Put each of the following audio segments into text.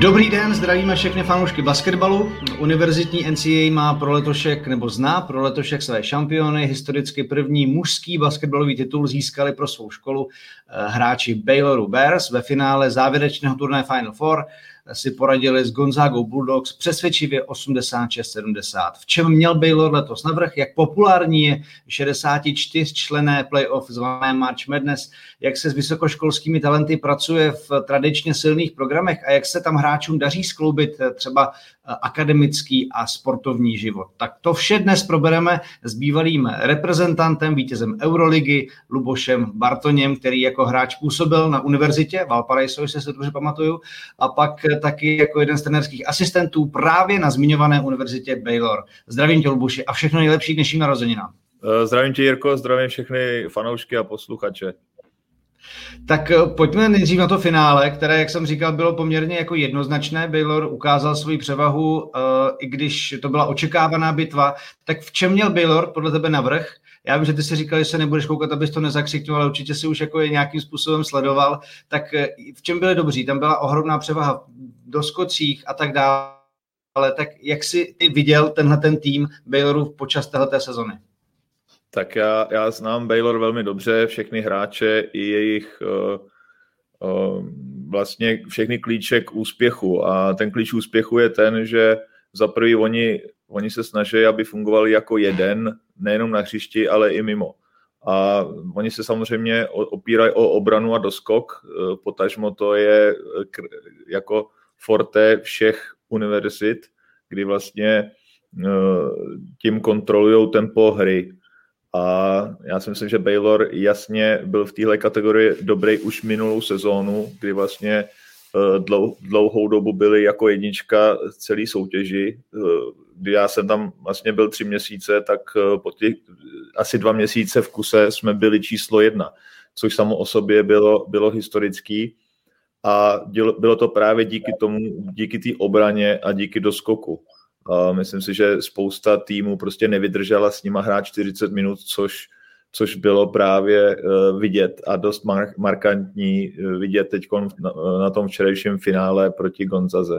Dobrý den, zdravíme všechny fanoušky basketbalu. Univerzitní NCAA má pro letošek, nebo zná pro letošek své šampiony. Historicky první mužský basketbalový titul získali pro svou školu eh, hráči Bayloru Bears ve finále závěrečného turné Final Four si poradili s Gonzagou Bulldogs přesvědčivě 86-70. V čem měl Baylor letos navrh, jak populární je 64 člené playoff zvané March Madness, jak se s vysokoškolskými talenty pracuje v tradičně silných programech? A jak se tam hráčům daří skloubit třeba akademický a sportovní život. Tak to vše dnes probereme s bývalým reprezentantem, vítězem Euroligy, Lubošem Bartoněm, který jako hráč působil na univerzitě Valparaiso, jestli se dobře pamatuju, a pak taky jako jeden z trenerských asistentů právě na zmiňované univerzitě Baylor. Zdravím tě, Luboši, a všechno nejlepší k dnešním narozeninám. Zdravím tě, Jirko, zdravím všechny fanoušky a posluchače. Tak eh, pojďme nejdřív na to finále, které, jak jsem říkal, bylo poměrně jako jednoznačné. Baylor ukázal svoji převahu, uh, i když to byla očekávaná bitva. Tak v čem měl Baylor podle tebe navrh? Já vím, že ty si říkal, že se nebudeš koukat, abys to nezakřiknul, ale určitě si už jako je nějakým způsobem sledoval. Tak eh, v čem byli dobří? Tam byla ohromná převaha do skocích a tak dále. Tak jak jsi ty viděl tenhle ten tým Bayloru počas téhleté sezony? Tak já, já znám Baylor velmi dobře, všechny hráče i jejich uh, uh, vlastně všechny klíče k úspěchu. A ten klíč úspěchu je ten, že za prvý oni, oni se snaží, aby fungovali jako jeden, nejenom na hřišti, ale i mimo. A oni se samozřejmě opírají o obranu a doskok, uh, potažmo to je jako forte všech univerzit, kdy vlastně tím kontrolují tempo hry. A já si myslím, že Baylor jasně byl v téhle kategorii dobrý už minulou sezónu, kdy vlastně eh, dlou, dlouhou dobu byli jako jednička celý soutěži. Eh, kdy já jsem tam vlastně byl tři měsíce, tak eh, po těch asi dva měsíce v kuse jsme byli číslo jedna, což samo o sobě bylo, bylo historický. A bylo to právě díky tomu, díky té obraně a díky doskoku. Myslím si, že spousta týmů prostě nevydržela s nima hrát 40 minut, což, což bylo právě uh, vidět a dost mar- markantní uh, vidět teď na, na tom včerejším finále proti Gonzaze.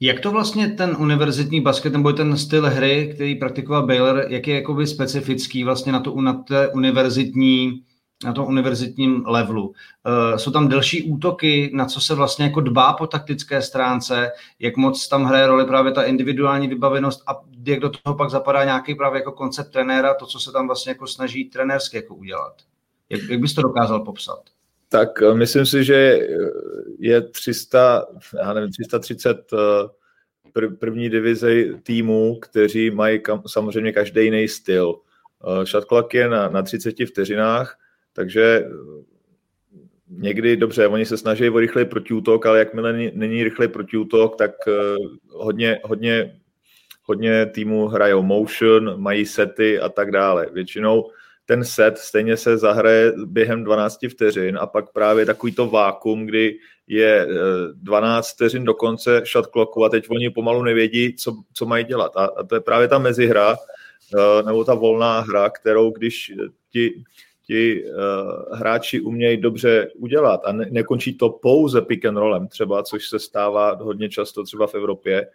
Jak to vlastně ten univerzitní basket nebo ten styl hry, který praktikoval Baylor, jak je jakoby specifický vlastně na, to, na té univerzitní na tom univerzitním levelu. Eh, jsou tam delší útoky, na co se vlastně jako dbá po taktické stránce, jak moc tam hraje roli právě ta individuální vybavenost a jak do toho pak zapadá nějaký právě jako koncept trenéra, to, co se tam vlastně jako snaží trenérsky jako udělat. Jak, jak bys to dokázal popsat? Tak eh, myslím si, že je 300, já nevím, 330 eh, první divize týmů, kteří mají samozřejmě každý jiný styl. Clock je na, na 30 vteřinách, takže eh, někdy, dobře, oni se snaží o rychlej protiútok, ale jakmile není rychlej protiútok, tak eh, hodně, hodně, hodně týmů hrajou motion, mají sety a tak dále. Většinou ten set stejně se zahraje během 12 vteřin a pak právě takový to vákum, kdy je 12 eh, vteřin do konce shot clocku a teď oni pomalu nevědí, co, co mají dělat. A, a to je právě ta mezihra, nebo ta volná hra, kterou když ti ti uh, hráči umějí dobře udělat a ne, nekončí to pouze pick and rollem třeba, což se stává hodně často třeba v Evropě,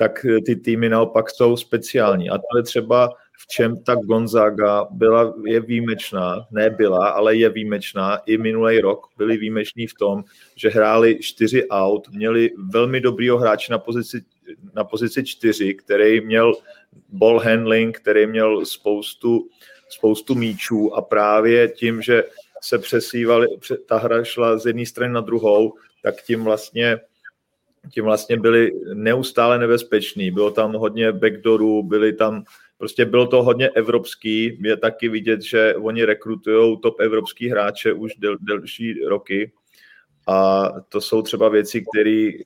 tak eh, ty týmy naopak jsou speciální. A to je třeba v čem ta Gonzaga byla, je výjimečná, ne byla, ale je výjimečná. I minulý rok byli výjimeční v tom, že hráli čtyři out, měli velmi dobrýho hráče na pozici, na pozici čtyři, který měl ball handling, který měl spoustu spoustu míčů a právě tím, že se přesývali, ta hra šla z jedné strany na druhou, tak tím vlastně tím vlastně byli neustále nebezpeční. Bylo tam hodně backdoorů, byli tam, prostě bylo to hodně evropský. Je taky vidět, že oni rekrutují top evropský hráče už del, delší roky. A to jsou třeba věci, které e,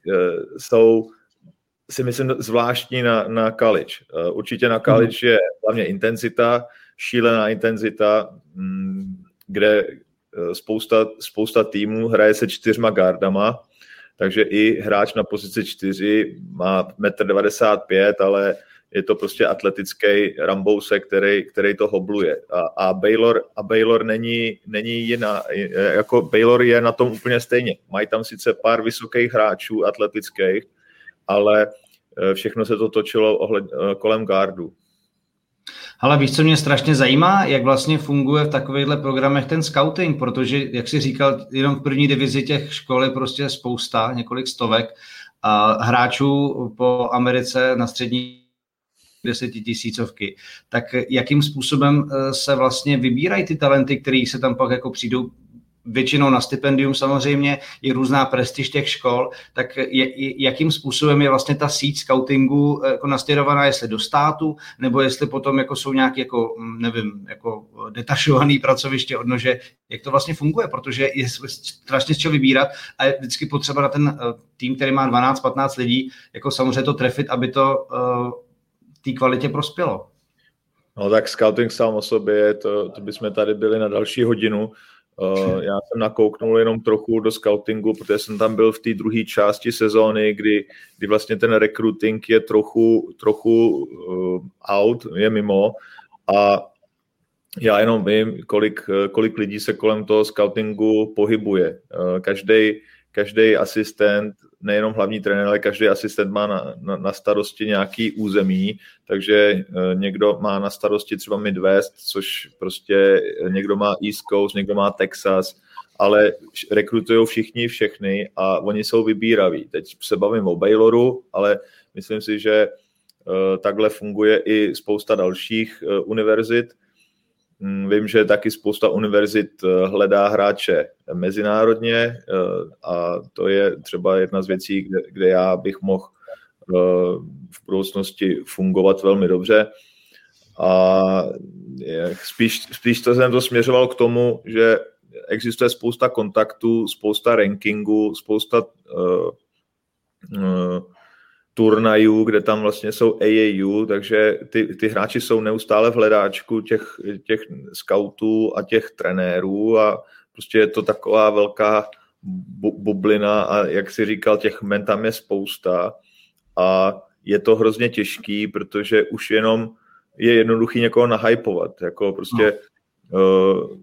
jsou si myslím zvláštní na, na college. E, určitě na college mhm. je hlavně intenzita, šílená intenzita, mm, kde eh, spousta, spousta týmů hraje se čtyřma gardama, takže i hráč na pozici čtyři má 1,95 m, ale je to prostě atletický Rambouse, který, který to hobluje. A, a, Baylor, a Baylor není, není jiná, jako Baylor je na tom úplně stejně. Mají tam sice pár vysokých hráčů atletických, ale eh, všechno se to točilo ohled, eh, kolem gardu. Ale víš, co mě strašně zajímá, jak vlastně funguje v takovýchhle programech ten scouting, protože, jak jsi říkal, jenom v první divizi těch škol je prostě spousta, několik stovek a hráčů po Americe na střední desetitisícovky. Tak jakým způsobem eh, se vlastně vybírají ty talenty, které se tam pak jako přijdou většinou na stipendium samozřejmě, je různá prestiž těch škol, tak je, jakým způsobem je vlastně ta síť scoutingu eh, jako nastěrovaná, jestli do státu, nebo jestli potom jako jsou nějaké jako, hm, nevím, jako detašované pracoviště odnože, jak to vlastně funguje, protože je strašně z čeho vybírat a je vždycky potřeba na ten eh, tým, který má 12-15 lidí, jako samozřejmě to trefit, aby to uh, té kvalitě prospělo. No tak scouting sám o sobě, to, to bychom tady byli na další hodinu, Uh, já jsem nakouknul jenom trochu do scoutingu, protože jsem tam byl v té druhé části sezóny, kdy, kdy vlastně ten recruiting je trochu, trochu uh, out, je mimo a já jenom vím, kolik, kolik lidí se kolem toho scoutingu pohybuje. Každý každý asistent, nejenom hlavní trenér, ale každý asistent má na, na, na starosti nějaký území, takže e, někdo má na starosti třeba Midwest, což prostě někdo má East Coast, někdo má Texas, ale rekrutují všichni všechny a oni jsou vybíraví. Teď se bavím o Bayloru, ale myslím si, že e, takhle funguje i spousta dalších univerzit, vím, že taky spousta univerzit eh, hledá hráče mezinárodně eh, a to je třeba jedna z věcí, kde, kde já bych mohl eh, v budoucnosti fungovat velmi dobře. A spíš, spíš to jsem to směřoval k tomu, že existuje spousta kontaktů, spousta rankingů, spousta uh, uh, turnajů, kde tam vlastně jsou AAU, takže ty, ty hráči jsou neustále v hledáčku těch, těch scoutů a těch trenérů a prostě je to taková velká bu- bublina a jak si říkal, těch men tam je spousta a je to hrozně těžký, protože už jenom je jednoduchý někoho nahypovat, jako prostě no. uh,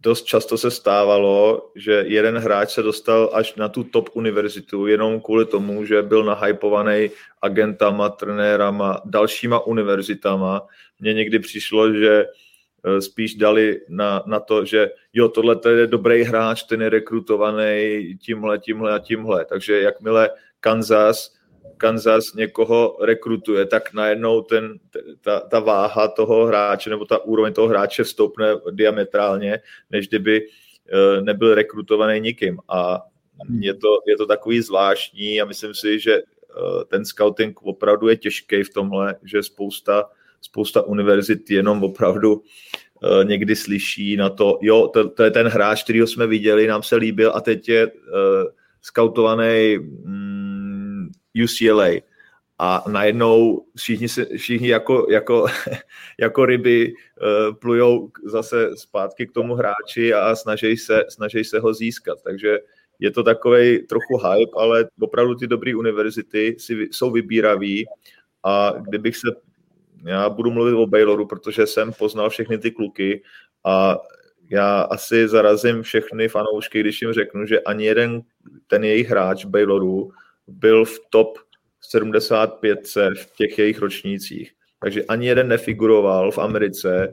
dost často se stávalo, že jeden hráč se dostal až na tu top univerzitu jenom kvůli tomu, že byl nahypovaný agentama, trenérama, dalšíma univerzitama. Mně někdy přišlo, že eh, spíš dali na, na to, že jo, tohle je dobrý hráč, ten je rekrutovaný tímhle, tímhle a tímhle. Takže jakmile Kansas Kansas někoho rekrutuje, tak najednou ten, ta, ta váha toho hráče nebo ta úroveň toho hráče vstoupne diametrálně, než kdyby eh, nebyl rekrutovaný nikým. A je to, je to takový zvláštní a myslím si, že eh, ten scouting opravdu je těžký v tomhle, že spousta, spousta univerzit jenom opravdu eh, někdy slyší na to, jo, to, to je ten hráč, kterýho jsme viděli, nám se líbil a teď je uh, skautovaný mm, UCLA a najednou všichni, se, všichni jako, jako, jako ryby uh, plujou zase zpátky k tomu hráči a snaží se, snaží se ho získat. Takže je to takový trochu hype, ale opravdu ty dobré univerzity si, jsou vybíraví a kdybych se, já budu mluvit o Bayloru, protože jsem poznal všechny ty kluky a já asi zarazím všechny fanoušky, když jim řeknu, že ani jeden ten jejich hráč Bayloru byl v top 75 v těch jejich ročnících. Takže ani jeden nefiguroval v Americe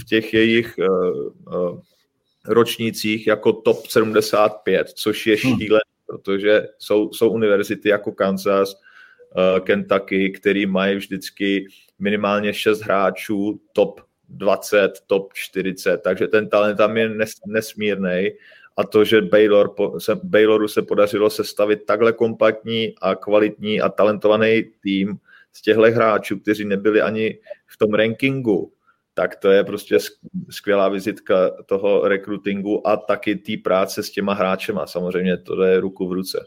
v těch jejich uh, uh, ročnících jako top 75, což je hmm. šílené, protože jsou, jsou univerzity jako Kansas, uh, Kentucky, který mají vždycky minimálně 6 hráčů top 20, top 40, takže ten talent tam je nes, nesmírný a to, že Baylor, se, Bayloru se podařilo sestavit takhle kompaktní a kvalitní a talentovaný tým z těchto hráčů, kteří nebyli ani v tom rankingu, tak to je prostě skvělá vizitka toho rekrutingu a taky té práce s těma hráčema. Samozřejmě to je ruku v ruce.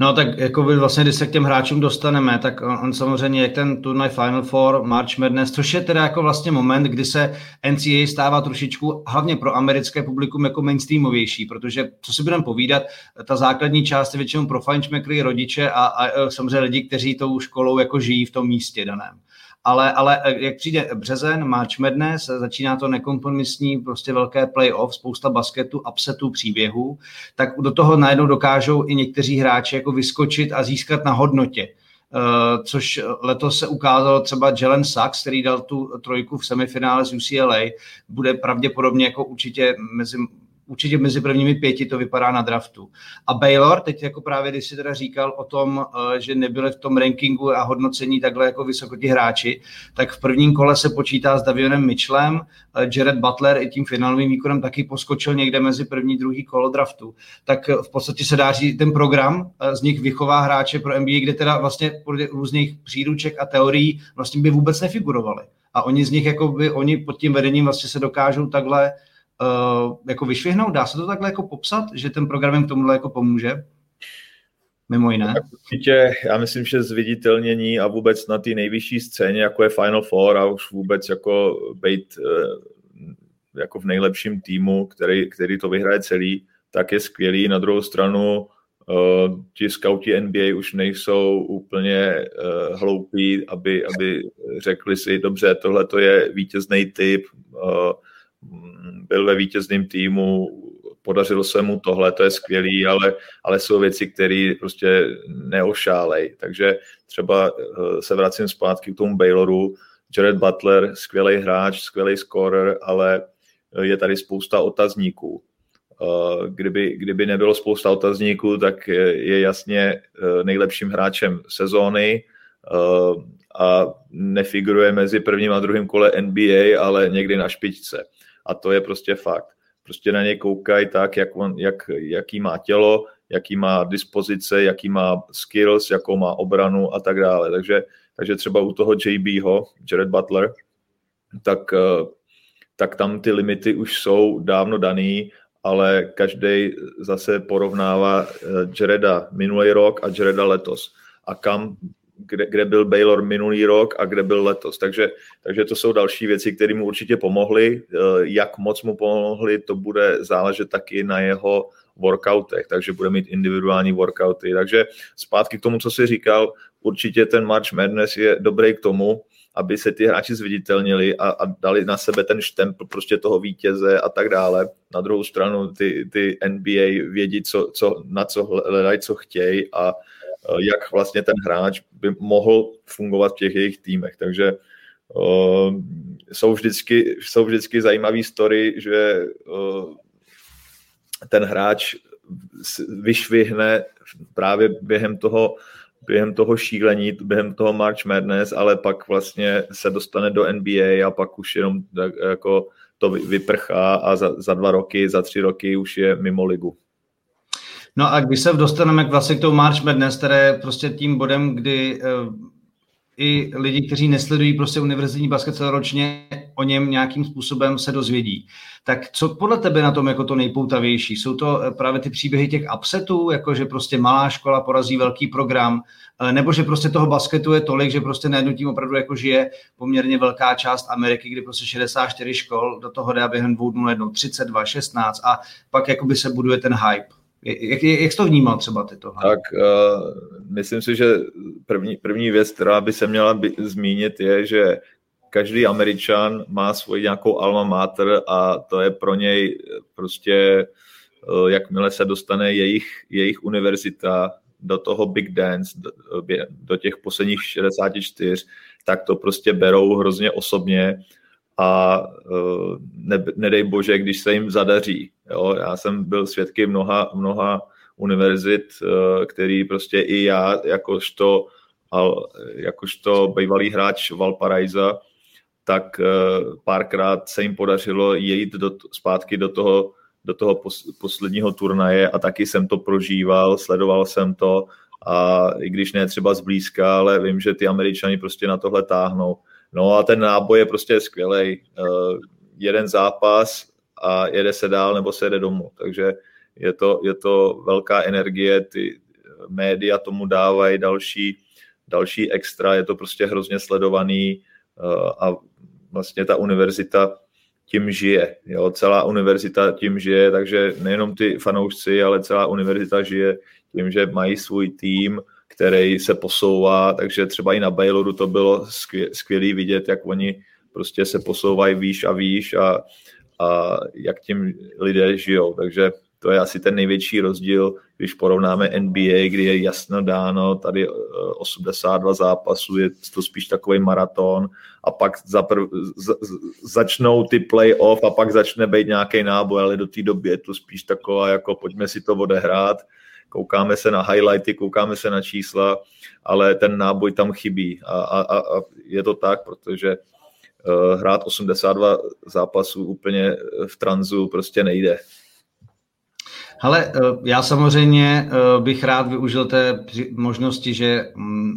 No tak jako by vlastně, když se k těm hráčům dostaneme, tak on, on samozřejmě je ten turnaj Final Four, March Madness, což je teda jako vlastně moment, kdy se NCAA stává trošičku, hlavně pro americké publikum, jako mainstreamovější, protože, co si budeme povídat, ta základní část je většinou pro fajnšmekry, rodiče a, a samozřejmě lidi, kteří tou školou jako žijí v tom místě daném ale, ale eh, jak přijde březen, March Madness, začíná to nekompromisní, prostě velké playoff, spousta basketu, upsetů, příběhů, tak do toho najednou dokážou i někteří hráči jako vyskočit a získat na hodnotě. Uh, což letos se ukázalo třeba Jalen Sachs, který dal tu trojku v semifinále z UCLA, bude pravděpodobně jako určitě mezi určitě mezi prvními pěti to vypadá na draftu. A Baylor, teď jako právě, když si teda říkal o tom, eh, že nebyli v tom rankingu a hodnocení takhle jako vysoko ti hráči, tak v prvním kole se počítá s Davionem Mitchellem, eh, Jared Butler i tím finálovým výkonem taky poskočil někde mezi první druhý kolo draftu. Tak eh, v podstatě se dá říct, ten program z nich vychová hráče pro NBA, kde teda vlastně podle různých příruček a teorií vlastně by vůbec nefigurovali. A oni z nich, jako by, oni pod tím vedením vlastně se dokážou takhle jako vyšvihnout? Dá se to takhle jako popsat, že ten program k tomuhle jako pomůže? Mimo jiné. Určitě, já myslím, že zviditelnění a vůbec na té nejvyšší scéně, jako je Final Four a už vůbec jako být uh, jako v nejlepším týmu, který, který to vyhraje celý, tak je skvělý. Na druhou stranu uh, ti scouti NBA už nejsou úplně uh, hloupí, aby, aby řekli si, dobře, tohle to je vítězný typ, uh, byl ve vítězném týmu, podařilo se mu tohle, to je skvělý, ale, ale jsou věci, které prostě neošálej. Takže třeba eh, se vracím zpátky k tomu Bayloru. Jared Butler, skvělý hráč, skvělý scorer, ale eh, je tady spousta otazníků. Eh, kdyby, kdyby nebylo spousta otazníků, tak je jasně nejlepším hráčem sezóny a nefiguruje mezi prvním a druhým kole NBA, ale někdy na špičce a to je prostě fakt. Prostě na něj koukají tak, jak on, jak, jaký má tělo, jaký má dispozice, jaký má skills, jakou má obranu a tak dále. Takže, takže třeba u toho JBho, Jared Butler, tak, eh, tak tam ty limity už jsou dávno daný, ale každý zase porovnává eh, Jareda minulý rok a Jareda letos. A kam kde, kde byl Baylor minulý rok a kde byl letos. Takže, takže to jsou další věci, které mu určitě pomohly. Eh, jak moc mu pomohly, to bude záležet taky na jeho workoutech, takže bude mít individuální workouty. Takže zpátky k tomu, co jsi říkal, určitě ten March Madness je dobrý k tomu, aby se ty hráči zviditelnili a, a dali na sebe ten štempl prostě toho vítěze a tak dále. Na druhou stranu ty, ty NBA vědí, co, co, na co hledají, co chtějí a jak vlastně ten hráč by mohl fungovat v těch jejich týmech. Takže uh, jsou, vždycky, jsou vždycky zajímavé story, že uh, ten hráč vyšvihne právě během toho, během toho šílení, během toho March Madness, ale pak vlastně se dostane do NBA a pak už jenom jako to vyprchá a za, za dva roky, za tři roky už je mimo ligu. No a když se dostaneme k vlastně k tomu March Madness, které je prostě tím bodem, kdy uh, i lidi, kteří nesledují prostě univerzitní basket celoročně, o něm nějakým způsobem se dozvědí. Tak co podle tebe na tom jako to nejpoutavější? Jsou to eh, právě ty příběhy těch upsetů, jako že prostě malá škola porazí velký program, eh, nebo že prostě toho basketu je tolik, že prostě najednou tím opravdu jako žije poměrně velká část Ameriky, kdy prostě 64 škol do toho dá během dvou dnů jednou 32, 16 a pak jakoby se buduje ten hype. Jak, jak jsi to vnímal třeba ty tohle? Tak uh, myslím si, že první, první věc, která by se měla by, zmínit, je, že každý Američan má svoji nějakou alma mater a to je pro něj prostě, uh, jakmile se dostane jejich, jejich univerzita do toho Big Dance, do, do těch posledních 64, tak to prostě berou hrozně osobně a uh, ne, nedej bože, když se jim zadaří. Jo? Já jsem byl svědky mnoha, mnoha univerzit, uh, který prostě i já, jakožto, jakožto bývalý hráč Valparaiza, tak uh, párkrát se jim podařilo jít do, zpátky do toho, do toho pos, posledního turnaje a taky jsem to prožíval, sledoval jsem to a i když ne třeba zblízka, ale vím, že ty američani prostě na tohle táhnou. No a ten náboj je prostě skvělý. Uh, jeden zápas a jede se dál nebo se jede domů. Takže je to, je to velká energie, ty, média tomu dávají další, další extra, je to prostě hrozně sledovaný a vlastně ta univerzita tím žije. Jo? Celá univerzita tím žije, takže nejenom ty fanoušci, ale celá univerzita žije tím, že mají svůj tým, který se posouvá, takže třeba i na Bayloru to bylo skvělé vidět, jak oni prostě se posouvají výš a výš a, a jak tím lidé žijou. Takže to je asi ten největší rozdíl, když porovnáme NBA, kdy je jasno dáno, tady 82 eh, zápasů, je to spíš takový maraton a pak zaprv, z, začnou ty play-off a pak začne být nějaký náboj, ale do té doby je to spíš taková, jako pojďme si to odehrát, koukáme se na highlighty, koukáme se na čísla, ale ten náboj tam chybí a, a, a je to tak, protože uh, hrát 82 zápasů úplně v tranzu prostě nejde. Hele, eh, já samozřejmě eh, bych rád využil té možnosti, že mm,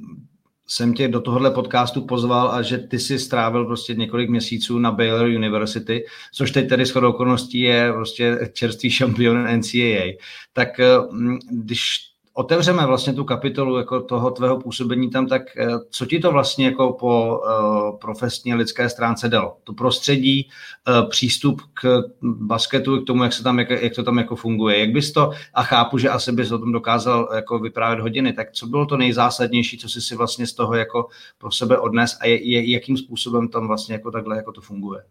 jsem tě do tohohle podcastu pozval a že ty si strávil prostě několik měsíců na Baylor University, což teď tedy shodou okolností je prostě čerstvý šampion NCAA. Tak eh, mm, když otevřeme vlastně tu kapitolu jako toho tvého působení tam, tak eh, co ti to vlastně jako po uh, profesní lidské stránce dalo? To prostředí, uh, přístup k basketu, k tomu, jak, se tam, jak, jak to tam jako funguje. Jak bys to, a chápu, že asi bys o tom dokázal jako vyprávět hodiny, tak co bylo to nejzásadnější, co jsi si vlastně z toho jako pro sebe odnes a je, je, jakým způsobem tam vlastně jako takhle jako to funguje?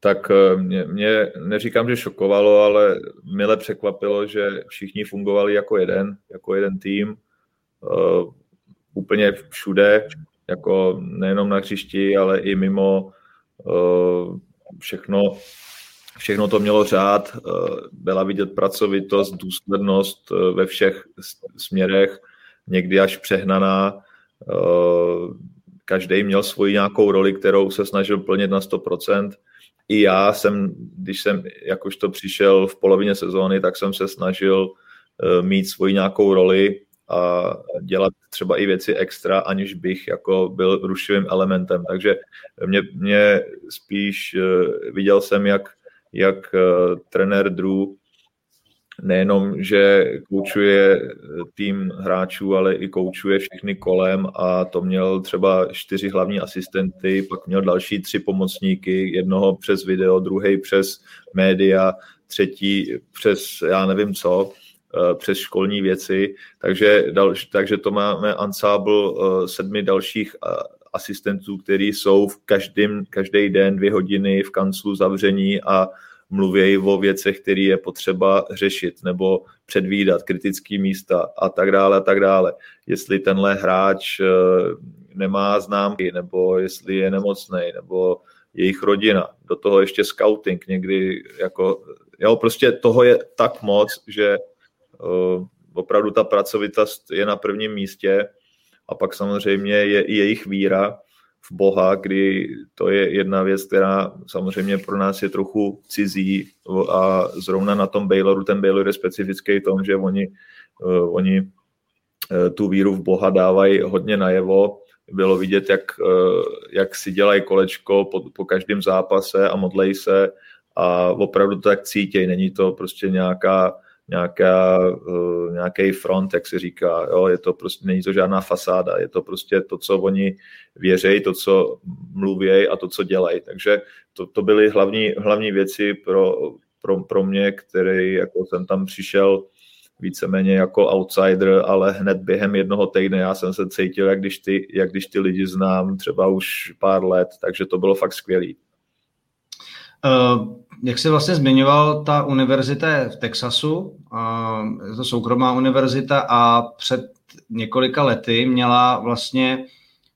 Tak eh, mě, mě neříkám, že šokovalo, ale mile překvapilo, že všichni fungovali jako jeden, jako jeden tým, uh, úplně všude, jako nejenom na hřišti, ale i mimo. Uh, všechno, všechno to mělo řád, uh, byla vidět pracovitost, důslednost uh, ve všech směrech, někdy až přehnaná. Každý měl svoji nějakou roli, kterou se snažil plnit na 100% i já jsem, když jsem jakožto přišel v polovině sezóny, tak jsem se snažil eh, mít svoji nějakou roli a dělat třeba i věci extra, aniž bych jako byl rušivým elementem. Takže mě, mě spíš eh, viděl jsem, jak, jak eh, trenér Drew nejenom, že koučuje tým hráčů, ale i koučuje všechny kolem a to měl třeba čtyři hlavní asistenty, pak měl další tři pomocníky, jednoho přes video, druhý přes média, třetí přes já nevím co, eh, přes školní věci, takže, dal, takže to máme ansábl eh, sedmi dalších eh, asistentů, kteří jsou v každý den dvě hodiny v kanclu zavření a mluvějí o věcech, které je potřeba řešit nebo předvídat, kritické místa a tak dále a tak dále. Jestli tenhle hráč eh, nemá známky, nebo jestli je nemocný, nebo jejich rodina, do toho ještě scouting někdy, jako, jo, prostě toho je tak moc, že uh, opravdu ta pracovitost je na prvním místě a pak samozřejmě je i jejich víra, v Boha, kdy to je jedna věc, která samozřejmě pro nás je trochu cizí a zrovna na tom Bayloru, ten Baylor je specifický v tom, že oni, uh, oni uh, tu víru v Boha dávají hodně najevo. Bylo vidět, jak, uh, jak si dělají kolečko po, po každém zápase a modlej se a opravdu to tak cítějí. Není to prostě nějaká nějaká, uh, nějaký front, jak se říká. Jo? Je to prostě, není to žádná fasáda, je to prostě to, co oni věřejí, to, co mluvějí a to, co dělají. Takže to, to byly hlavní, hlavní věci pro, pro, pro mě, který jako jsem tam přišel víceméně jako outsider, ale hned během jednoho týdne já jsem se cítil, jak když ty, jak když ty lidi znám třeba už pár let, takže to bylo fakt skvělý. Uh, jak jsi vlastně zmiňoval, ta univerzita je v Texasu, je to soukromá univerzita a před několika lety měla vlastně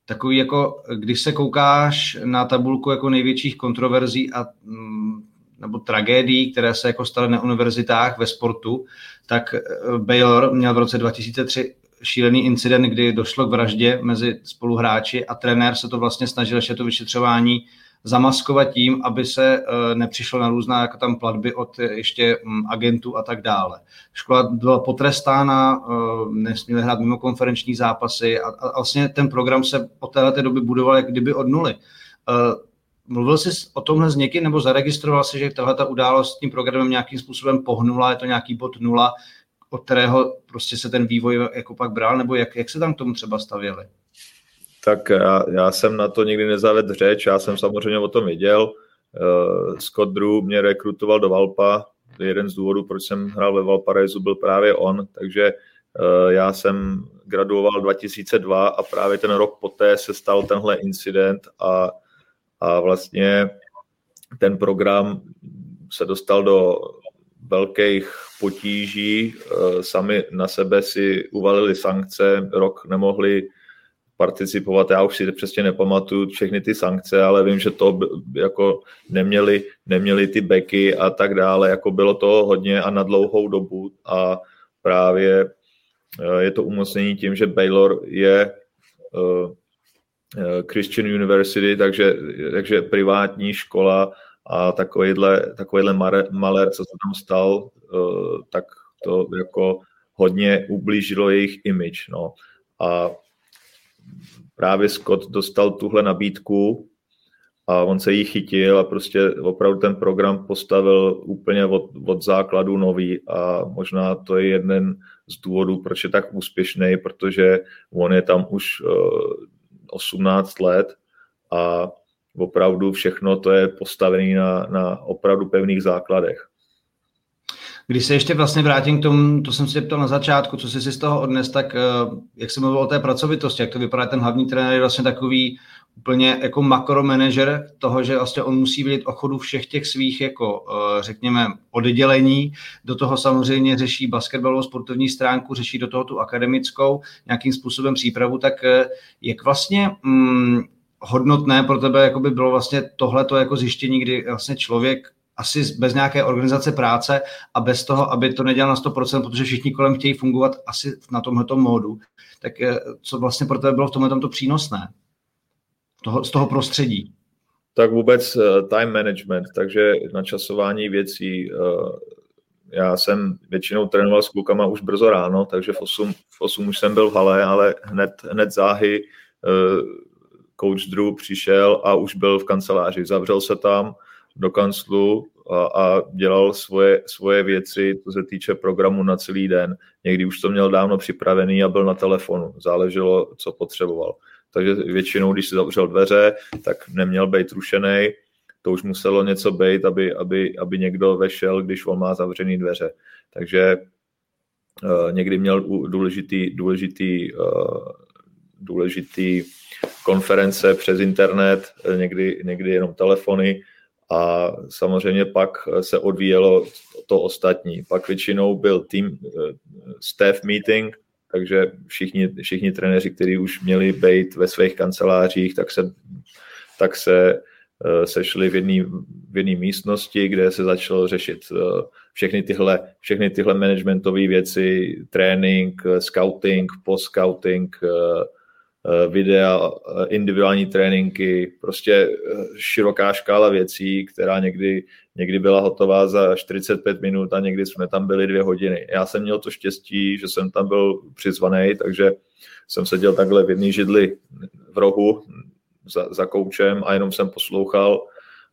takový jako, když se koukáš na tabulku jako největších kontroverzí a mm, nebo tragédií, které se jako staly na univerzitách ve sportu, tak eh, Baylor měl v roce 2003 šílený incident, kdy došlo k vraždě mezi spoluhráči a trenér se to vlastně snažil ještě to vyšetřování zamaskovat tím, aby se eh, nepřišlo na různá jako tam platby od eh, ještě mm, agentů a tak dále. Škola byla potrestána, eh, nesměly hrát mimo konferenční zápasy a, a vlastně ten program se od této doby budoval jak kdyby od nuly. Mluvil jsi o tomhle s někým nebo zaregistroval si, že tahle ta událost s tím programem nějakým způsobem pohnula, je to nějaký bod nula, od kterého prostě se ten vývoj jako pak bral, nebo jak, jak se tam k tomu třeba stavěli? Tak já, já jsem na to nikdy nezavedl řeč, já jsem samozřejmě o tom věděl. Uh, Scott Drew mě rekrutoval do Valpa, jeden z důvodů, proč jsem hrál ve Valparaisu, byl právě on, takže uh, já jsem graduoval 2002 a právě ten rok poté se stal tenhle incident a, a vlastně ten program se dostal do velkých potíží, eh, sami na sebe si uvalili sankce, rok nemohli participovat, já už si přesně nepamatuju všechny ty sankce, ale vím, že to jako neměli, neměli ty beky a tak dále, jako bylo to hodně a na dlouhou dobu a právě eh, je to umocnění tím, že Baylor je eh, Christian University, takže, takže privátní škola a takovýhle, takovýhle maler, co se tam stal, eh, tak to jako hodně ublížilo jejich image. No. A právě Scott dostal tuhle nabídku a on se jí chytil a prostě opravdu ten program postavil úplně od, od základu nový a možná to je jeden z důvodů, proč je tak úspěšný, protože on je tam už 18 eh, let a opravdu všechno to je postavené na, na opravdu pevných základech. Když se ještě vlastně vrátím k tomu, to jsem si ptal na začátku, co jsi si z toho odnes, tak eh, jak jsem mluvil o té pracovitosti, jak to vypadá, ten hlavní trenér je vlastně takový úplně jako makromanager toho, že vlastně on musí vidět o chodu všech těch svých, jako eh, řekněme, oddělení. Do toho samozřejmě řeší basketbalovou sportovní stránku, řeší do toho tu akademickou, nějakým způsobem přípravu, tak eh, jak vlastně mm, hodnotné pro tebe jako by bylo vlastně tohleto jako zjištění, kdy vlastně člověk asi bez nějaké organizace práce a bez toho, aby to nedělal na 100%, protože všichni kolem chtějí fungovat asi na tomhle módu, tak eh, co vlastně pro tebe bylo v tomhle to přínosné? Toho, z toho prostředí? Tak vůbec uh, time management, takže načasování věcí. Uh, já jsem většinou trénoval s klukama už brzo ráno, takže v 8, v 8 už jsem byl v hale, ale hned, hned záhy coach Drew přišel a už byl v kanceláři. Zavřel se tam do kanclu a, a dělal svoje, svoje věci, co se týče programu na celý den. Někdy už to měl dávno připravený a byl na telefonu. Záleželo, co potřeboval. Takže většinou, když si zavřel dveře, tak neměl být rušený. To už muselo něco být, aby, aby, aby někdo vešel, když on má zavřený dveře. Takže uh, někdy měl důležitý, důležitý, uh, důležitý konference přes internet, někdy, někdy jenom telefony a samozřejmě pak se odvíjelo to ostatní. Pak většinou byl tým eh, staff meeting, takže všichni, všichni trenéři, kteří už měli být ve svých kancelářích, tak se, tak se eh, sešli v jedné místnosti, kde se začalo řešit eh, všechny tyhle, všechny tyhle managementové věci, trénink, scouting, post-scouting, videa, eh, individuální tréninky, prostě eh, široká škála věcí, která někdy, někdy byla hotová za 45 minut a někdy jsme tam byli dvě hodiny. Já jsem měl to štěstí, že jsem tam byl přizvaný, takže jsem seděl takhle v jedné židli v rohu za, za koučem a jenom jsem poslouchal.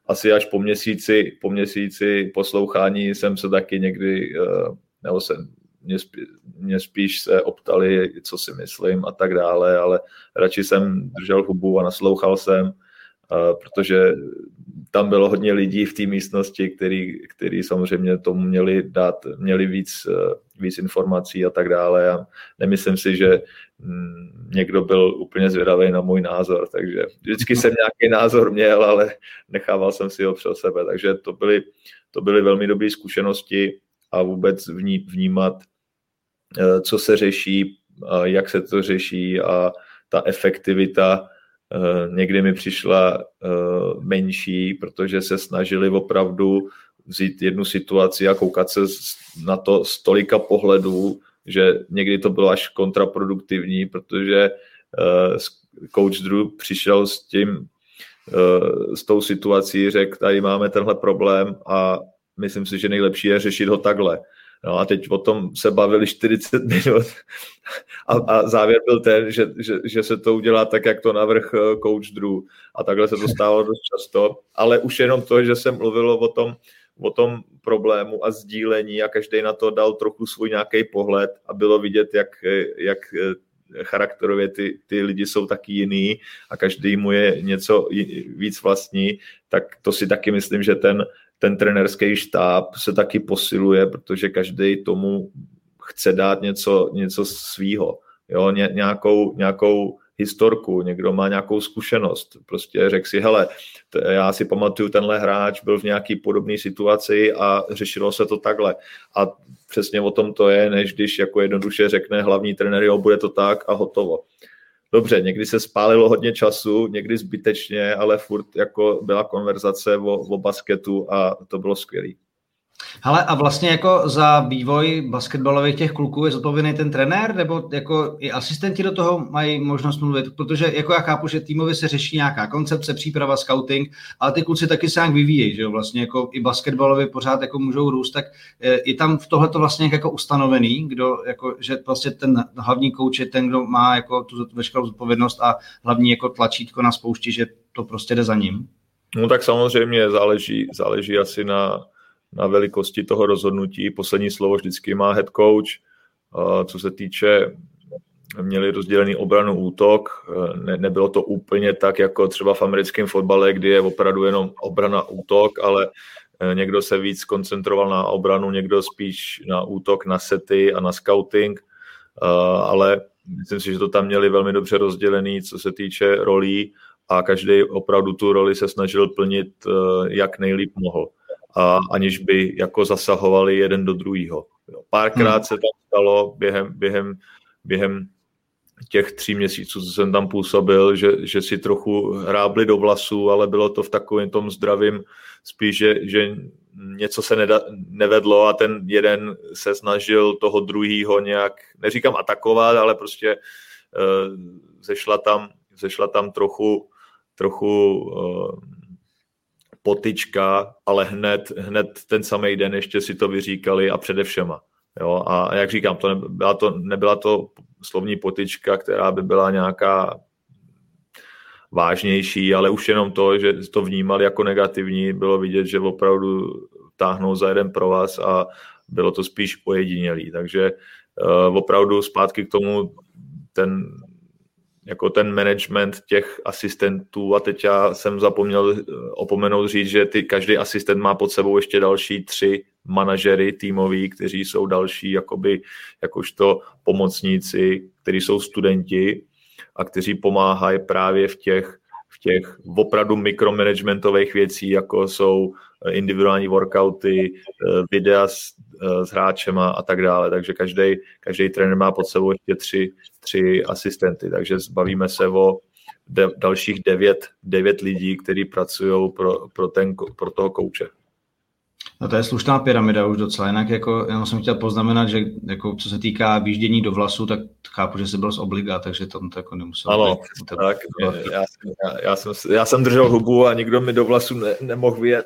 Asi až po měsíci, po měsíci poslouchání jsem se taky někdy, nebo jsem mě, spí, mě spíš se optali, co si myslím a tak dále, ale radši jsem držel hubu a naslouchal jsem, protože tam bylo hodně lidí v té místnosti, který, který samozřejmě tomu měli dát, měli víc, víc informací a tak dále. A nemyslím si, že mm, někdo byl úplně zvědavý na můj názor, takže vždycky jsem nějaký názor měl, ale nechával jsem si ho pro sebe, takže to byly, to byly velmi dobré zkušenosti a vůbec vní, vnímat Eh, co se řeší, jak se to řeší a ta efektivita eh, někdy mi přišla eh, menší, protože se snažili opravdu vzít jednu situaci a koukat se na to z tolika pohledů, že někdy to bylo až kontraproduktivní, protože coach Drew přišel s tím, s tou situací, řekl, tady máme tenhle problém a myslím si, že nejlepší je řešit ho takhle. No a teď o tom se bavili 40 minut. A, a závěr byl ten, že, že, že se to udělá tak, jak to navrh eh, coach Drew. A takhle se to stalo dost často, ale už jenom to, že se mluvilo o tom, o tom problému a sdílení a každý na to dal trochu svůj nějaký pohled a bylo vidět, jak, jak charakterově ty, ty lidi jsou taky jiný a každý mu je něco víc vlastní, tak to si taky myslím, že ten, ten trenerský štáb se taky posiluje, protože každý tomu chce dát něco, něco svýho, jo, ně, nějakou, nějakou historku, někdo má nějakou zkušenost. Prostě řekl si, hele, t- já si pamatuju, tenhle hráč byl v nějaký podobné situaci a řešilo se to takhle. A přesně o tom to je, než když jako jednoduše řekne hlavní trenér, jo, bude to tak a hotovo. Dobře, někdy se spálilo hodně času, někdy zbytečně, ale furt jako byla konverzace o, o basketu a to bylo skvělé. Ale a vlastně jako za vývoj basketbalových těch kluků je zodpovědný ten trenér, nebo jako i asistenti do toho mají možnost mluvit, protože jako já chápu, že týmově se řeší nějaká koncepce, příprava, scouting, ale ty kluci taky se nějak vyvíjejí, že jo, vlastně jako i basketbalově pořád jako můžou růst, tak eh, je tam v tohle to vlastně jako ustanovený, kdo jako, že vlastně ten hlavní kouč je ten, kdo má jako tu veškerou zodpovědnost a hlavní jako tlačítko na spoušti, že to prostě jde za ním. No tak samozřejmě záleží, záleží asi na, na velikosti toho rozhodnutí. Poslední slovo vždycky má head coach. Co se týče, měli rozdělený obranu útok, ne, nebylo to úplně tak, jako třeba v americkém fotbale, kdy je opravdu jenom obrana útok, ale e, někdo se víc koncentroval na obranu, někdo spíš na útok, na sety a na scouting, ale myslím si, že to tam měli velmi dobře rozdělený, co se týče rolí a každý opravdu tu roli se snažil plnit, e, jak nejlíp mohl a aniž by jako zasahovali jeden do druhého. Párkrát hmm. se tam stalo během, během, během těch tří měsíců, co jsem tam působil, že, že si trochu hrábli do vlasů, ale bylo to v takovém tom zdravím spíš, že, že něco se neda, nevedlo a ten jeden se snažil toho druhýho nějak, neříkám atakovat, ale prostě uh, zešla, tam, zešla tam trochu, trochu uh, potyčka, ale hned, hned ten samý den ještě si to vyříkali a předevšema. Jo, a jak říkám, to nebyla, to, nebyla to slovní potyčka, která by byla nějaká vážnější, ale už jenom to, že to vnímali jako negativní, bylo vidět, že opravdu táhnou za jeden pro vás a bylo to spíš ojedinělý. Takže uh, opravdu zpátky k tomu ten jako ten management těch asistentů. A teď já jsem zapomněl eh, opomenout říct, že ty, každý asistent má pod sebou ještě další tři manažery týmoví, kteří jsou další jakoby, jakožto pomocníci, kteří jsou studenti a kteří pomáhají právě v těch, v těch opravdu mikromanagementových věcí, jako jsou individuální workouty, eh, videa s, s hráčema a tak dále. Takže každý, každý trenér má pod sebou ještě tři, tři asistenty, takže zbavíme se o de, dalších devět, devět lidí, kteří pracují pro, pro, pro toho kouče. No to je slušná pyramida už docela, jinak jako, já jsem chtěl poznamenat, že jako, co se týká výždění do vlasu, tak chápu, že jsi byl z obliga, takže to, to jako nemusel. Ano, tak, tak já, já, já, jsem, já jsem držel hubu a nikdo mi do vlasu ne, nemohl vyjet.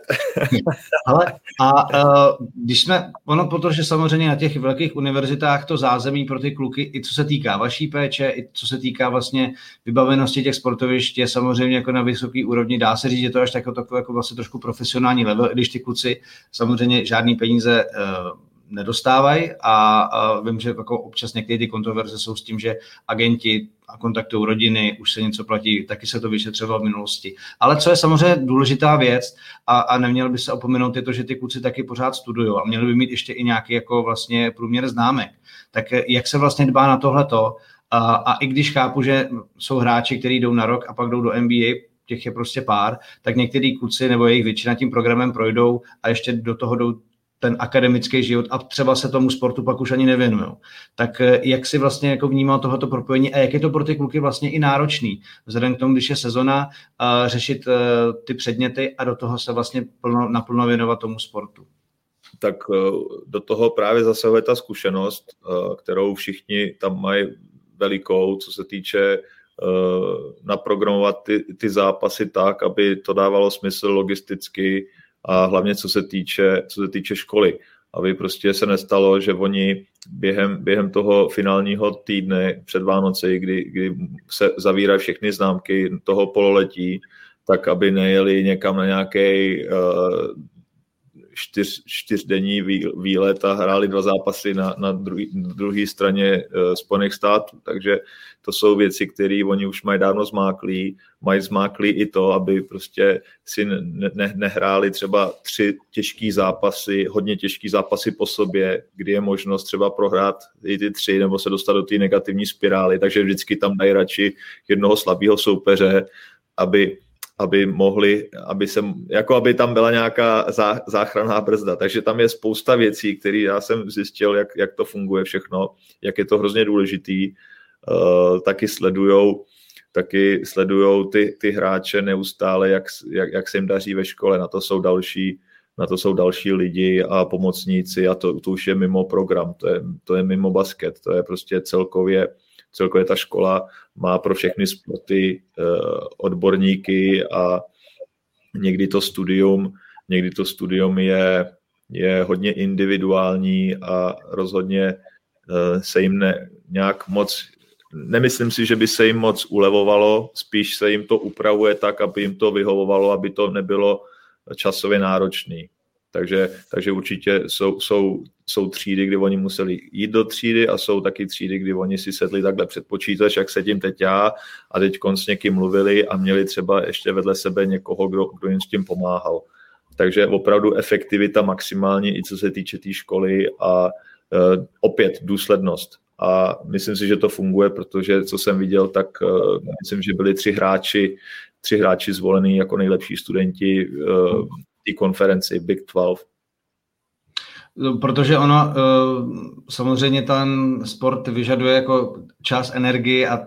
Ale a uh, když jsme, ono protože samozřejmě na těch velkých univerzitách to zázemí pro ty kluky, i co se týká vaší péče, i co se týká vlastně vybavenosti těch sportovišť, je samozřejmě jako na vysoký úrovni, dá se říct, že to až takové jako, jako vlastně trošku profesionální level, když ty kluci samozřejmě žádný peníze uh, nedostávají a, a vím, že jako občas některé ty kontroverze jsou s tím, že agenti a kontaktují rodiny, už se něco platí, taky se to vyšetřovalo v minulosti. Ale co je samozřejmě důležitá věc a, a neměl by se opomenout je to, že ty kluci taky pořád studují a měli by mít ještě i nějaký jako vlastně průměr známek. Tak jak se vlastně dbá na tohleto a, a i když chápu, že jsou hráči, kteří jdou na rok a pak jdou do NBA, těch je prostě pár, tak některý kluci nebo jejich většina tím programem projdou a ještě do toho jdou ten akademický život a třeba se tomu sportu pak už ani nevěnují. Tak eh, jak si vlastně jako vnímal tohoto propojení a jak je to pro ty kluky vlastně i náročný, vzhledem k tomu, když je sezona, uh, řešit uh, ty předměty a do toho se vlastně plno, naplno věnovat tomu sportu? Tak do toho právě zasahuje ta zkušenost, kterou všichni tam mají velikou, co se týče naprogramovat ty, ty zápasy tak, aby to dávalo smysl logisticky, a hlavně co se týče, co se týče školy. Aby prostě se nestalo, že oni během, během toho finálního týdne před Vánoci, kdy, kdy se zavírají všechny známky toho pololetí, tak aby nejeli někam na nějaký uh, čtyř, čtyřdenní výlet a hráli dva zápasy na, na druhé straně Spojených států. Takže to jsou věci, které oni už mají dávno zmáklí. Mají zmáklí i to, aby prostě si ne, ne, nehráli třeba tři těžký zápasy, hodně těžký zápasy po sobě, kdy je možnost třeba prohrát i ty tři nebo se dostat do té negativní spirály. Takže vždycky tam dají radši jednoho slabého soupeře, aby aby mohli, aby, se, jako aby tam byla nějaká zá, záchranná brzda. Takže tam je spousta věcí, které já jsem zjistil, jak, jak to funguje všechno, jak je to hrozně důležitý. Uh, taky sledujou taky sledujou ty, ty hráče neustále, jak, jak, jak se jim daří ve škole. Na to jsou další, na to jsou další lidi a pomocníci a to, to už je mimo program, to je, to je mimo basket, to je prostě celkově celkově ta škola má pro všechny sporty eh, odborníky a někdy to studium, někdy to studium je, je hodně individuální a rozhodně eh, se jim ne, nějak moc, nemyslím si, že by se jim moc ulevovalo, spíš se jim to upravuje tak, aby jim to vyhovovalo, aby to nebylo časově náročný. Takže, takže určitě jsou, jsou, jsou třídy, kdy oni museli jít do třídy a jsou taky třídy, kdy oni si sedli takhle před počítač, jak sedím teď já a teď s někým mluvili a měli třeba ještě vedle sebe někoho, kdo, kdo jim s tím pomáhal. Takže opravdu efektivita maximální i co se týče té tý školy a uh, opět důslednost. A myslím si, že to funguje, protože co jsem viděl, tak uh, myslím, že byli tři hráči, tři hráči zvolení jako nejlepší studenti uh, té konferenci Big 12. Protože ono, eh, samozřejmě ten sport vyžaduje jako čas, energii a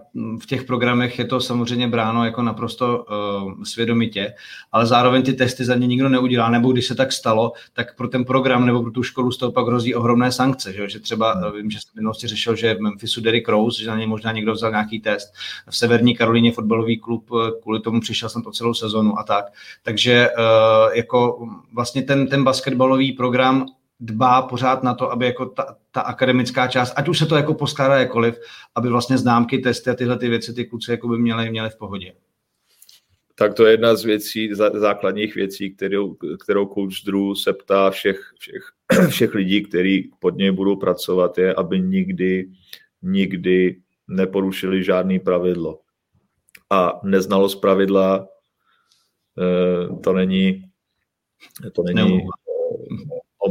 v těch programech je to samozřejmě bráno jako naprosto uh, svědomitě, ale zároveň ty testy za ně nikdo neudělá, nebo když se tak stalo, tak pro ten program nebo pro tu školu z toho pak hrozí ohromné sankce, že, že třeba, hmm. vím, že jsem v minulosti řešil, že v Memphisu Derrick Rose, že na něj možná někdo vzal nějaký test, v Severní Karolíně fotbalový klub kvůli tomu přišel jsem to celou sezonu a tak, takže jako vlastně ten, ten basketbalový program dbá pořád na to, aby jako ta, ta akademická část, ať už se to jako poskládá jakoliv, aby vlastně známky, testy a tyhle ty věci ty kluci jako by měli, měli v pohodě. Tak to je jedna z věcí, základních věcí, kterou, kterou coach Drew se ptá všech, všech, všech lidí, kteří pod něj budou pracovat, je, aby nikdy, nikdy neporušili žádný pravidlo. A neznalost pravidla eh, to není, to není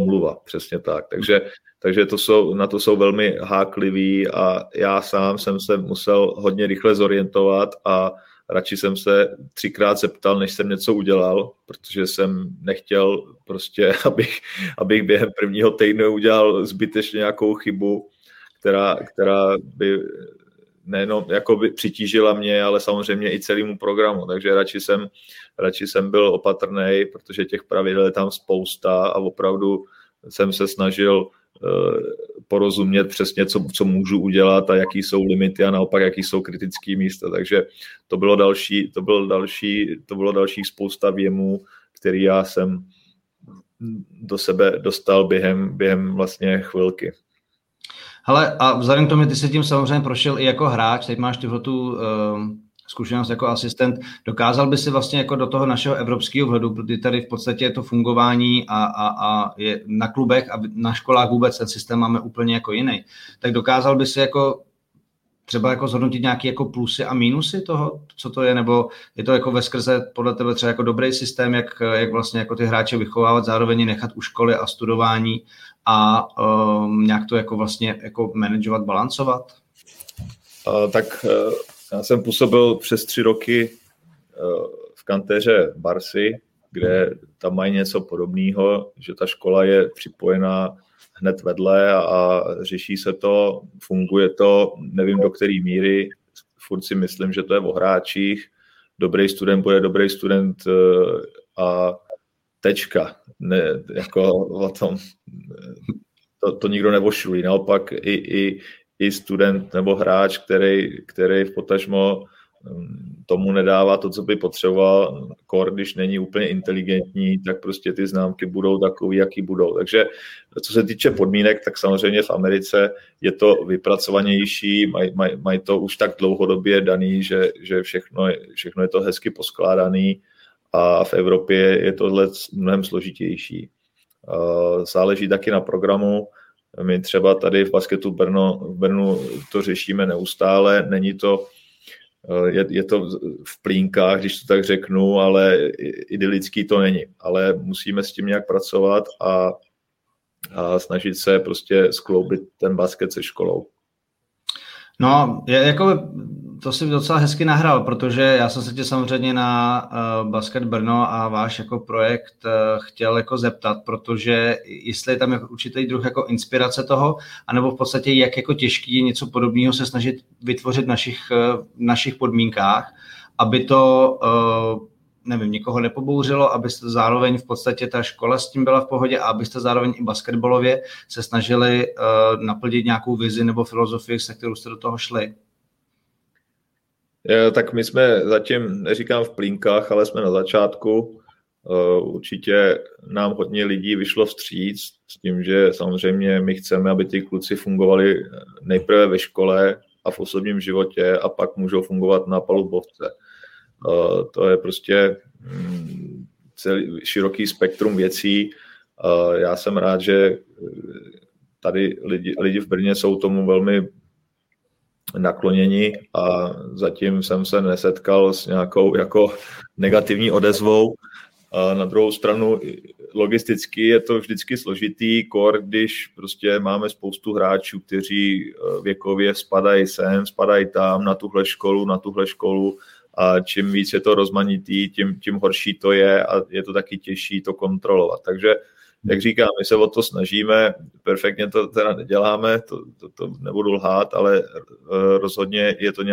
omluva, přesně tak. Takže, takže to jsou, na to jsou velmi hákliví a já sám jsem se musel hodně rychle zorientovat a radši jsem se třikrát zeptal, než jsem něco udělal, protože jsem nechtěl prostě, abych, abych během prvního týdne udělal zbytečně nějakou chybu, která, která by nejenom jako by přitížila mě, ale samozřejmě i celému programu, takže radši jsem, radši jsem byl opatrný, protože těch pravidel je tam spousta a opravdu jsem se snažil eh, porozumět přesně, co, co můžu udělat a jaký jsou limity a naopak, jaký jsou kritické místa. Takže to bylo další, to bylo další, to bylo další spousta věmů, který já jsem do sebe dostal během, během vlastně chvilky. Hele, a vzhledem k tomu, ty se tím samozřejmě prošel i jako hráč, teď máš tyhle tu uh, zkušenost jako asistent, dokázal by si vlastně jako do toho našeho evropského vhledu, protože tady v podstatě je to fungování a, a, a je na klubech a na školách vůbec ten systém máme úplně jako jiný, tak dokázal by si jako třeba jako zhodnotit nějaké jako plusy a mínusy toho, co to je, nebo je to jako ve skrze podle tebe třeba jako dobrý systém, jak, jak vlastně jako ty hráče vychovávat, zároveň nechat u školy a studování a um, nějak to jako vlastně jako manažovat, balancovat? Uh, tak uh, já jsem působil přes tři roky uh, v kantéře Barsy, kde tam mají něco podobného, že ta škola je připojená hned vedle a, a řeší se to, funguje to, nevím do které míry, furt si myslím, že to je o hráčích, dobrý student bude dobrý student a tečka. Ne, jako o tom to, to nikdo nevošulí. Naopak i, i, i student nebo hráč, který, který v potažmo mm, tomu nedává to, co by potřeboval, kor, když není úplně inteligentní, tak prostě ty známky budou takový, jaký budou. Takže co se týče podmínek, tak samozřejmě v Americe je to vypracovanější, mají maj, maj to už tak dlouhodobě daný, že, že všechno, všechno je to hezky poskládaný a v Evropě je tohle mnohem složitější. Záleží taky na programu. My třeba tady v basketu Brno, v Brnu to řešíme neustále. Není to, je, je to v plínkách, když to tak řeknu, ale idylický to není. Ale musíme s tím nějak pracovat a, a snažit se prostě skloubit ten basket se školou. No, je, jako to si docela hezky nahrál, protože já jsem se tě samozřejmě na uh, Basket Brno a váš jako projekt uh, chtěl jako zeptat, protože jestli je tam jako určitý druh jako inspirace toho, anebo v podstatě jak jako těžký je něco podobného se snažit vytvořit v našich, uh, našich podmínkách, aby to uh, nevím, nikoho nepobouřilo, abyste zároveň v podstatě ta škola s tím byla v pohodě a abyste zároveň i basketbalově se snažili uh, naplnit nějakou vizi nebo filozofii, se kterou jste do toho šli? Je, tak my jsme zatím, neříkám v plínkách, ale jsme na začátku. Uh, určitě nám hodně lidí vyšlo vstříc s tím, že samozřejmě my chceme, aby ty kluci fungovali nejprve ve škole a v osobním životě a pak můžou fungovat na palubovce. To je prostě mm, celý široký spektrum věcí. Já jsem rád, že tady lidi, lidi v Brně jsou tomu velmi nakloněni a zatím jsem se nesetkal s nějakou jako negativní odezvou. A na druhou stranu logisticky je to vždycky složitý, kor, když prostě máme spoustu hráčů, kteří e, věkově spadají sem, spadají tam, na tuhle školu, na tuhle školu, a čím víc je to rozmanitý, tím, tím horší to je a je to taky těžší to kontrolovat. Takže, jak říkám, my se o to snažíme, perfektně to teda neděláme, to, to, to nebudu lhát, ale eh, rozhodně je to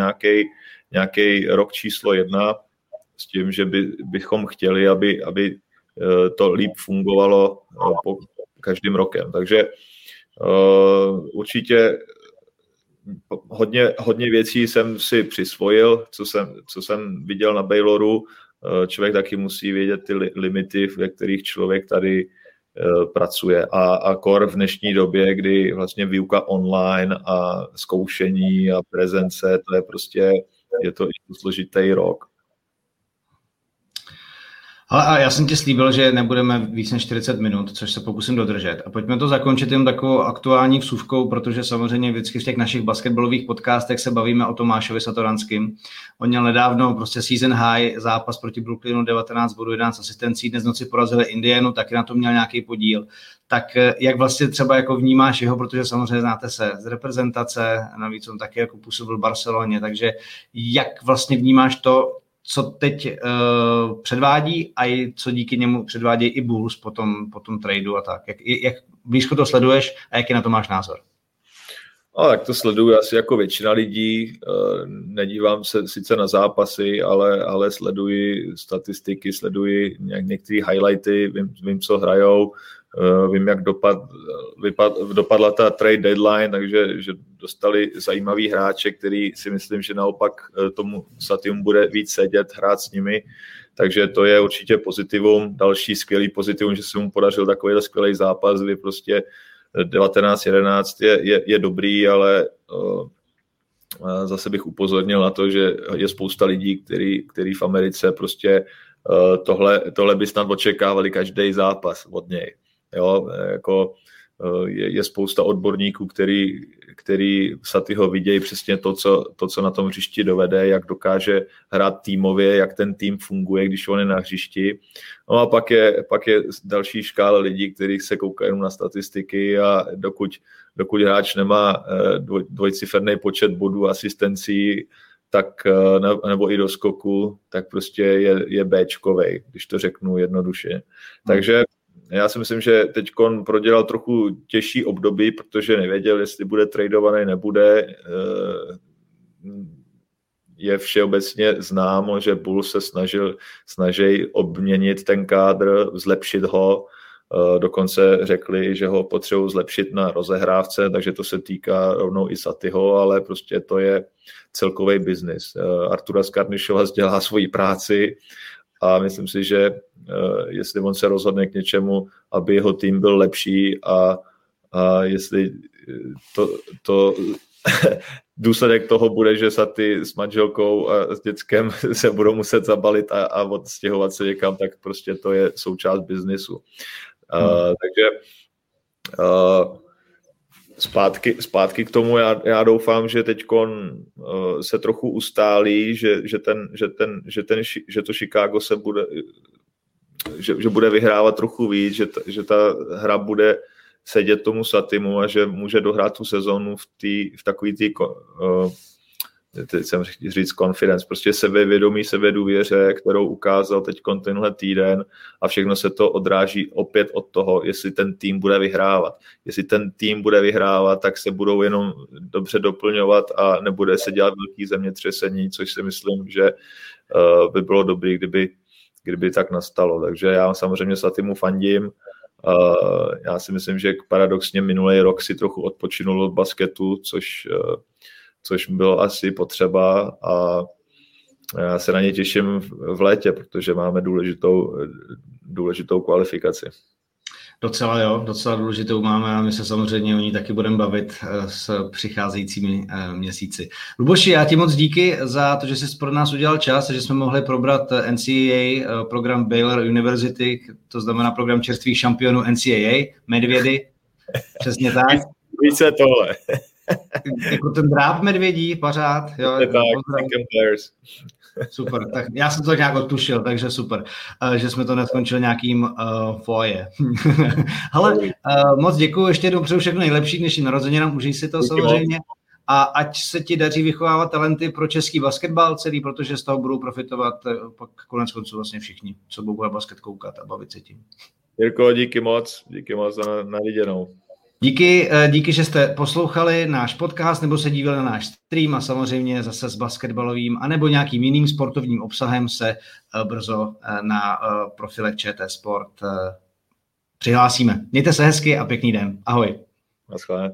nějaký rok číslo jedna s tím, že by, bychom chtěli, aby, aby eh, to líp fungovalo eh, po každým rokem. Takže určitě hodně, hodně věcí jsem si přisvojil, co jsem, co jsem viděl na Bayloru. Člověk taky musí vědět ty limity, ve kterých člověk tady pracuje. A, a kor v dnešní době, kdy vlastně výuka online a zkoušení a prezence, to je prostě, je to složitý rok. Ale a já jsem ti slíbil, že nebudeme víc než 40 minut, což se pokusím dodržet. A pojďme to zakončit jen takovou aktuální vsuvkou, protože samozřejmě vždycky v těch našich basketbalových podcastech se bavíme o Tomášovi Satoranským. On měl nedávno prostě season high zápas proti Brooklynu 19 bodů 11 asistencí, dnes noci porazili Indianu, taky na to měl nějaký podíl. Tak eh, jak vlastně třeba jako vnímáš jeho, protože samozřejmě znáte se z reprezentace, navíc on taky jako působil v Barceloně, takže jak vlastně vnímáš to, co teď uh, předvádí a i co díky němu předvádí i Bulls po tom, po tom tradu a tak. Jak, jak blízko to sleduješ a jaký na to máš názor? No, tak to sleduju asi jako většina lidí. Eh, nedívám se sice na zápasy, ale, ale sleduji statistiky, sleduji některé highlighty, vím, vím, co hrajou. Eh, vím, jak dopad, vypad, dopadla ta trade deadline, takže že dostali zajímavý hráče, který si myslím, že naopak eh, tomu Satium bude víc sedět, hrát s nimi. Takže to je určitě pozitivum. Další skvělý pozitivum, že se mu podařil takový skvělý zápas, kdy prostě 19-11 je, je, je dobrý, ale uh, zase bych upozornil na to, že je spousta lidí, který, který v Americe prostě tohle, tohle by snad očekávali každý zápas od něj. Jo, jako eh, je, je spousta odborníků, který, který Satyho vidějí přesně to co, to, co na tom hřišti dovede, jak dokáže hrát týmově, jak ten tým funguje, když on je na hřišti. No a pak je, pak je další škála lidí, kteří se koukají na statistiky a dokud, dokud hráč nemá eh, dvoj, dvojciferný počet bodů asistencí, tak, eh, nebo i do skoku, tak prostě je, je Bčkovej, když to řeknu jednoduše. Hmm. Takže já si myslím, že teď prodělal trochu těžší období, protože nevěděl, jestli bude tradovaný, nebude. Eh, je všeobecně známo, že Bull se snažil, snaží obměnit ten kádr, zlepšit ho, eh, dokonce řekli, že ho potřebují zlepšit na rozehrávce, takže to se týká rovnou i Satyho, ale prostě to je celkový biznis. Eh, Artura Skarnišova dělá svoji práci a myslím si, že eh, jestli on se rozhodne k něčemu, aby jeho tým byl lepší a, a jestli eh, to, to důsledek toho bude, že ty s manželkou a s dětskem se budou muset zabalit a, a odstěhovat se někam, tak prostě to je součást biznisu. Hmm. Uh, takže uh, zpátky, zpátky k tomu, já, já doufám, že teď uh, se trochu ustálí, že, že, ten, že, ten, že, ten, že to Chicago se bude, že, že bude vyhrávat trochu víc, že, ta, že ta hra bude sedět tomu Satimu a že může dohrát tu sezonu v, tý, v takový tý, uh, teď jsem říct confidence, prostě sebevědomí, sebedůvěře, kterou ukázal teď tenhle týden a všechno se to odráží opět od toho, jestli ten tým bude vyhrávat. Jestli ten tým bude vyhrávat, tak se budou jenom dobře doplňovat a nebude se dělat velký zemětřesení, což si myslím, že uh, by bylo dobré, kdyby, kdyby tak nastalo. Takže já samozřejmě Satimu fandím, Uh, já si myslím, že paradoxně minulý rok si trochu odpočinul od basketu, což uh, což bylo asi potřeba a já se na ně těším v létě, protože máme důležitou, důležitou kvalifikaci. Docela jo, docela důležitou máme a my se samozřejmě o ní taky budeme bavit eh, s přicházejícími eh, měsíci. Luboši, já ti moc díky za to, že jsi pro nás udělal čas a že jsme mohli probrat eh, NCAA, program Baylor University, to znamená program čerstvých šampionů NCAA, Medvědy, přesně tak. Více tohle jako ten dráp medvědí, pořád. Jo, tak, players. Super, tak já jsem to nějak odtušil, takže super, uh, že jsme to neskončili nějakým uh, foje. Ale uh, moc děkuji, ještě jednou přeju všechno nejlepší dnešní narozeninám, užij si to Díky samozřejmě. A ať se ti daří vychovávat talenty pro český basketbal celý, protože z toho budou profitovat pak konec konců vlastně všichni, co budou na basket koukat a bavit se tím. Jirko, díky moc, díky moc za naviděnou. Eh, díky, že jste poslouchali náš podcast nebo se dívali na náš stream a samozřejmě zase s basketbalovým anebo nějakým jiným sportovním obsahem se eh, brzo eh, na profilech ČT Sport přihlásíme. Mějte se hezky a pěkný den. Ahoj. Naschle.